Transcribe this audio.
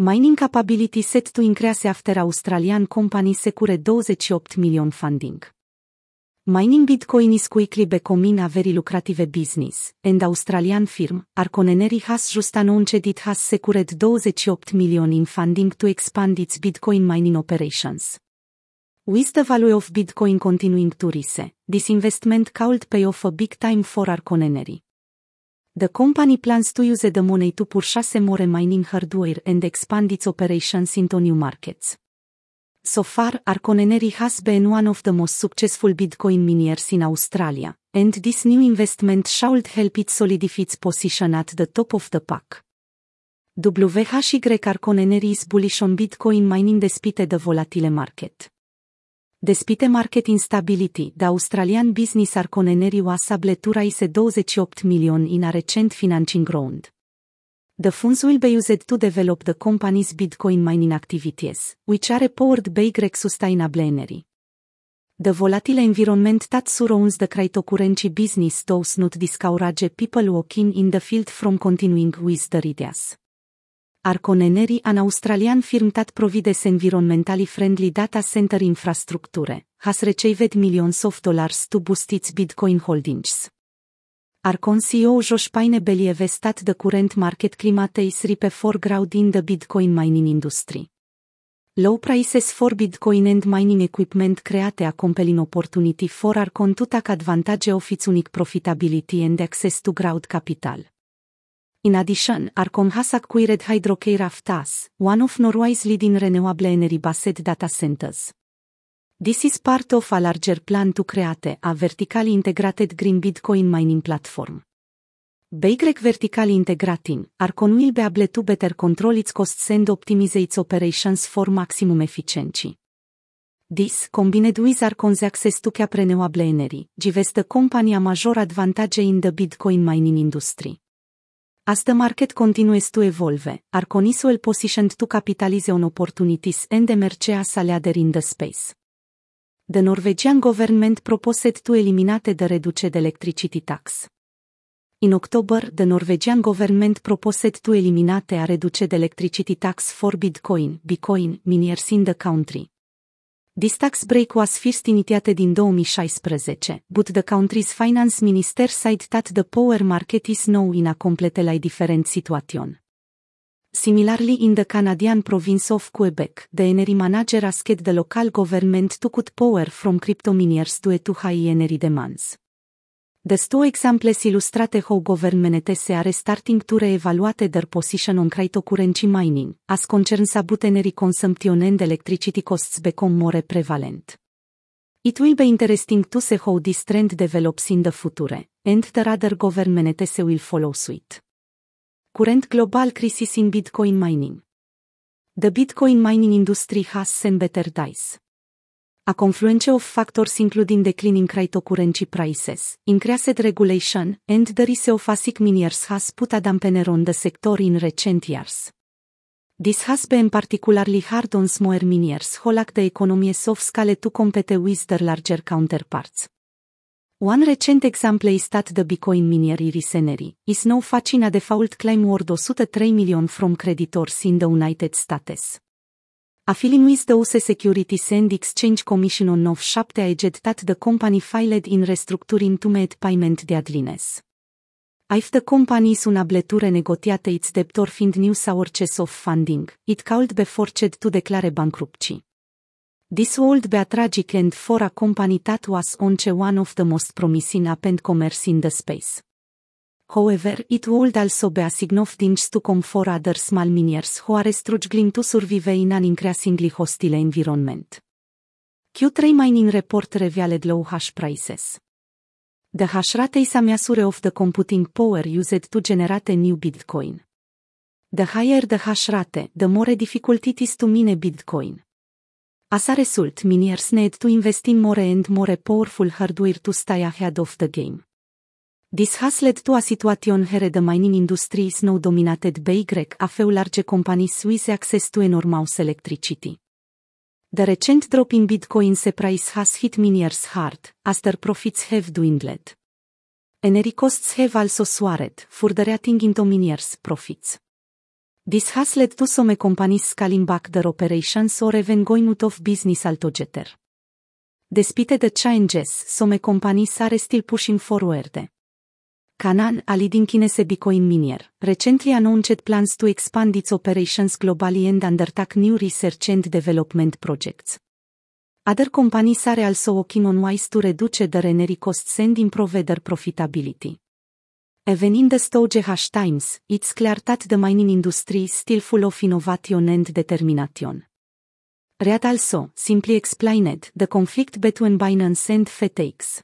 Mining capability set to increase after Australian company secure 28 million funding. Mining Bitcoin is quickly becoming a very lucrative business, and Australian firm, Arcon Energy has just announced it has secured 28 million in funding to expand its Bitcoin mining operations. With the value of Bitcoin continuing to rise, this investment could pay off a big time for Arcon Energy. The company plans to use the money to purchase more mining hardware and expand its operations into new markets. So far, Arcon Energy has been one of the most successful Bitcoin miners in Australia, and this new investment should help it solidify its position at the top of the pack. WHY Arcon Energy is bullish on Bitcoin mining despite the volatile market. Despite market instability, the Australian business Arcon Energy was able to raise 28 million in a recent financing round. The funds will be used to develop the company's Bitcoin mining activities, which are powered by Greg Sustainable Energy. The volatile environment that surrounds the cryptocurrency business does not discourage people working in the field from continuing with the ideas. Arcon Energy, an Australian firm that provides environmentally friendly data center infrastructure, has received millions of dollars to boost its Bitcoin holdings. Arcon CEO Josh Pine believes that the current market climate is ripe for growth in the Bitcoin mining industry. Low prices for Bitcoin and mining equipment create a compelling opportunity for Arcon to take advantage of its unique profitability and access to growth capital. In addition, Arcon has acquired Hydrocare TAS, one of Norway's leading renewable energy-based data centers. This is part of a larger plan to create a vertically integrated green Bitcoin mining platform. By vertically integrating, Arcon will be able to better control its costs and optimize its operations for maximum efficiency. This, combined with Arcon's access to cap renewable energy, gives the company a major advantage in the Bitcoin mining industry. As the market continues to evolve, Arcon is well positioned to capitalize on opportunities and emerge as a leader in the space the Norwegian government proposed to eliminate the reduced electricity tax. In October, the Norwegian government proposed to eliminate a reduced electricity tax for Bitcoin, Bitcoin miners in the country. This tax break was first initiated in 2016, but the country's finance minister said that the power market is now in a completely different situation. Similarly in the Canadian province of Quebec, the energy manager asked the local government to cut power from crypto miners due to high energy demands. The two examples illustrate how governments are starting to reevaluate their position on cryptocurrency mining, as concerns about energy consumption and electricity costs become more prevalent. It will be interesting to see how this trend develops in the future, and the other governments will follow suit current global crisis in Bitcoin mining. The Bitcoin mining industry has seen better days. A confluence of factors including declining cryptocurrency prices, increased regulation, and the rise of ASIC miners has put a dampener on the sector in recent years. This has been particularly hard on smaller miners who lack the economies of scale to compete with their larger counterparts. One recent example is that the Bitcoin miner Iris Energy is now facing a default claim worth 103 million from creditors in the United States. A filing with the US Securities and Exchange Commission on 7 aged that the company filed in restructuring to meet payment deadlines. If the company is unable to renegotiate its debt or find new sources of funding, it could be forced to declare bankruptcy. This would be a tragic end for a company that was once one of the most promising up and commerce in the space. However, it would also be a significant to come for other small miners who are struggling to survive in an increasingly hostile environment. Q3 mining report revealed low hash prices. The hash rate is a measure of the computing power used to generate a new Bitcoin. The higher the hash rate, the more difficult it is to mine Bitcoin. As a result, miners need to invest in more and more powerful hardware to stay ahead of the game. This has led to a situation where the mining industry is now dominated by a few large companies with access to enormous electricity. The recent drop in Bitcoin's price has hit miners hard, as their profits have dwindled. Energy costs have also soared, further adding into miners' profits. This has led to some companies scaling back their operations or even going out of business altogether. Despite the changes, some companies are still pushing forward. Canaan, a leading Chinese Bitcoin miner, recently announced plans to expand its operations globally and undertake new research and development projects. Other companies are also working on ways to reduce their energy costs and improve their profitability. Even in the Stooge times, it's clear that the mining industry is still full of innovation and determination. Read also, simply explained, the conflict between Binance and FTX.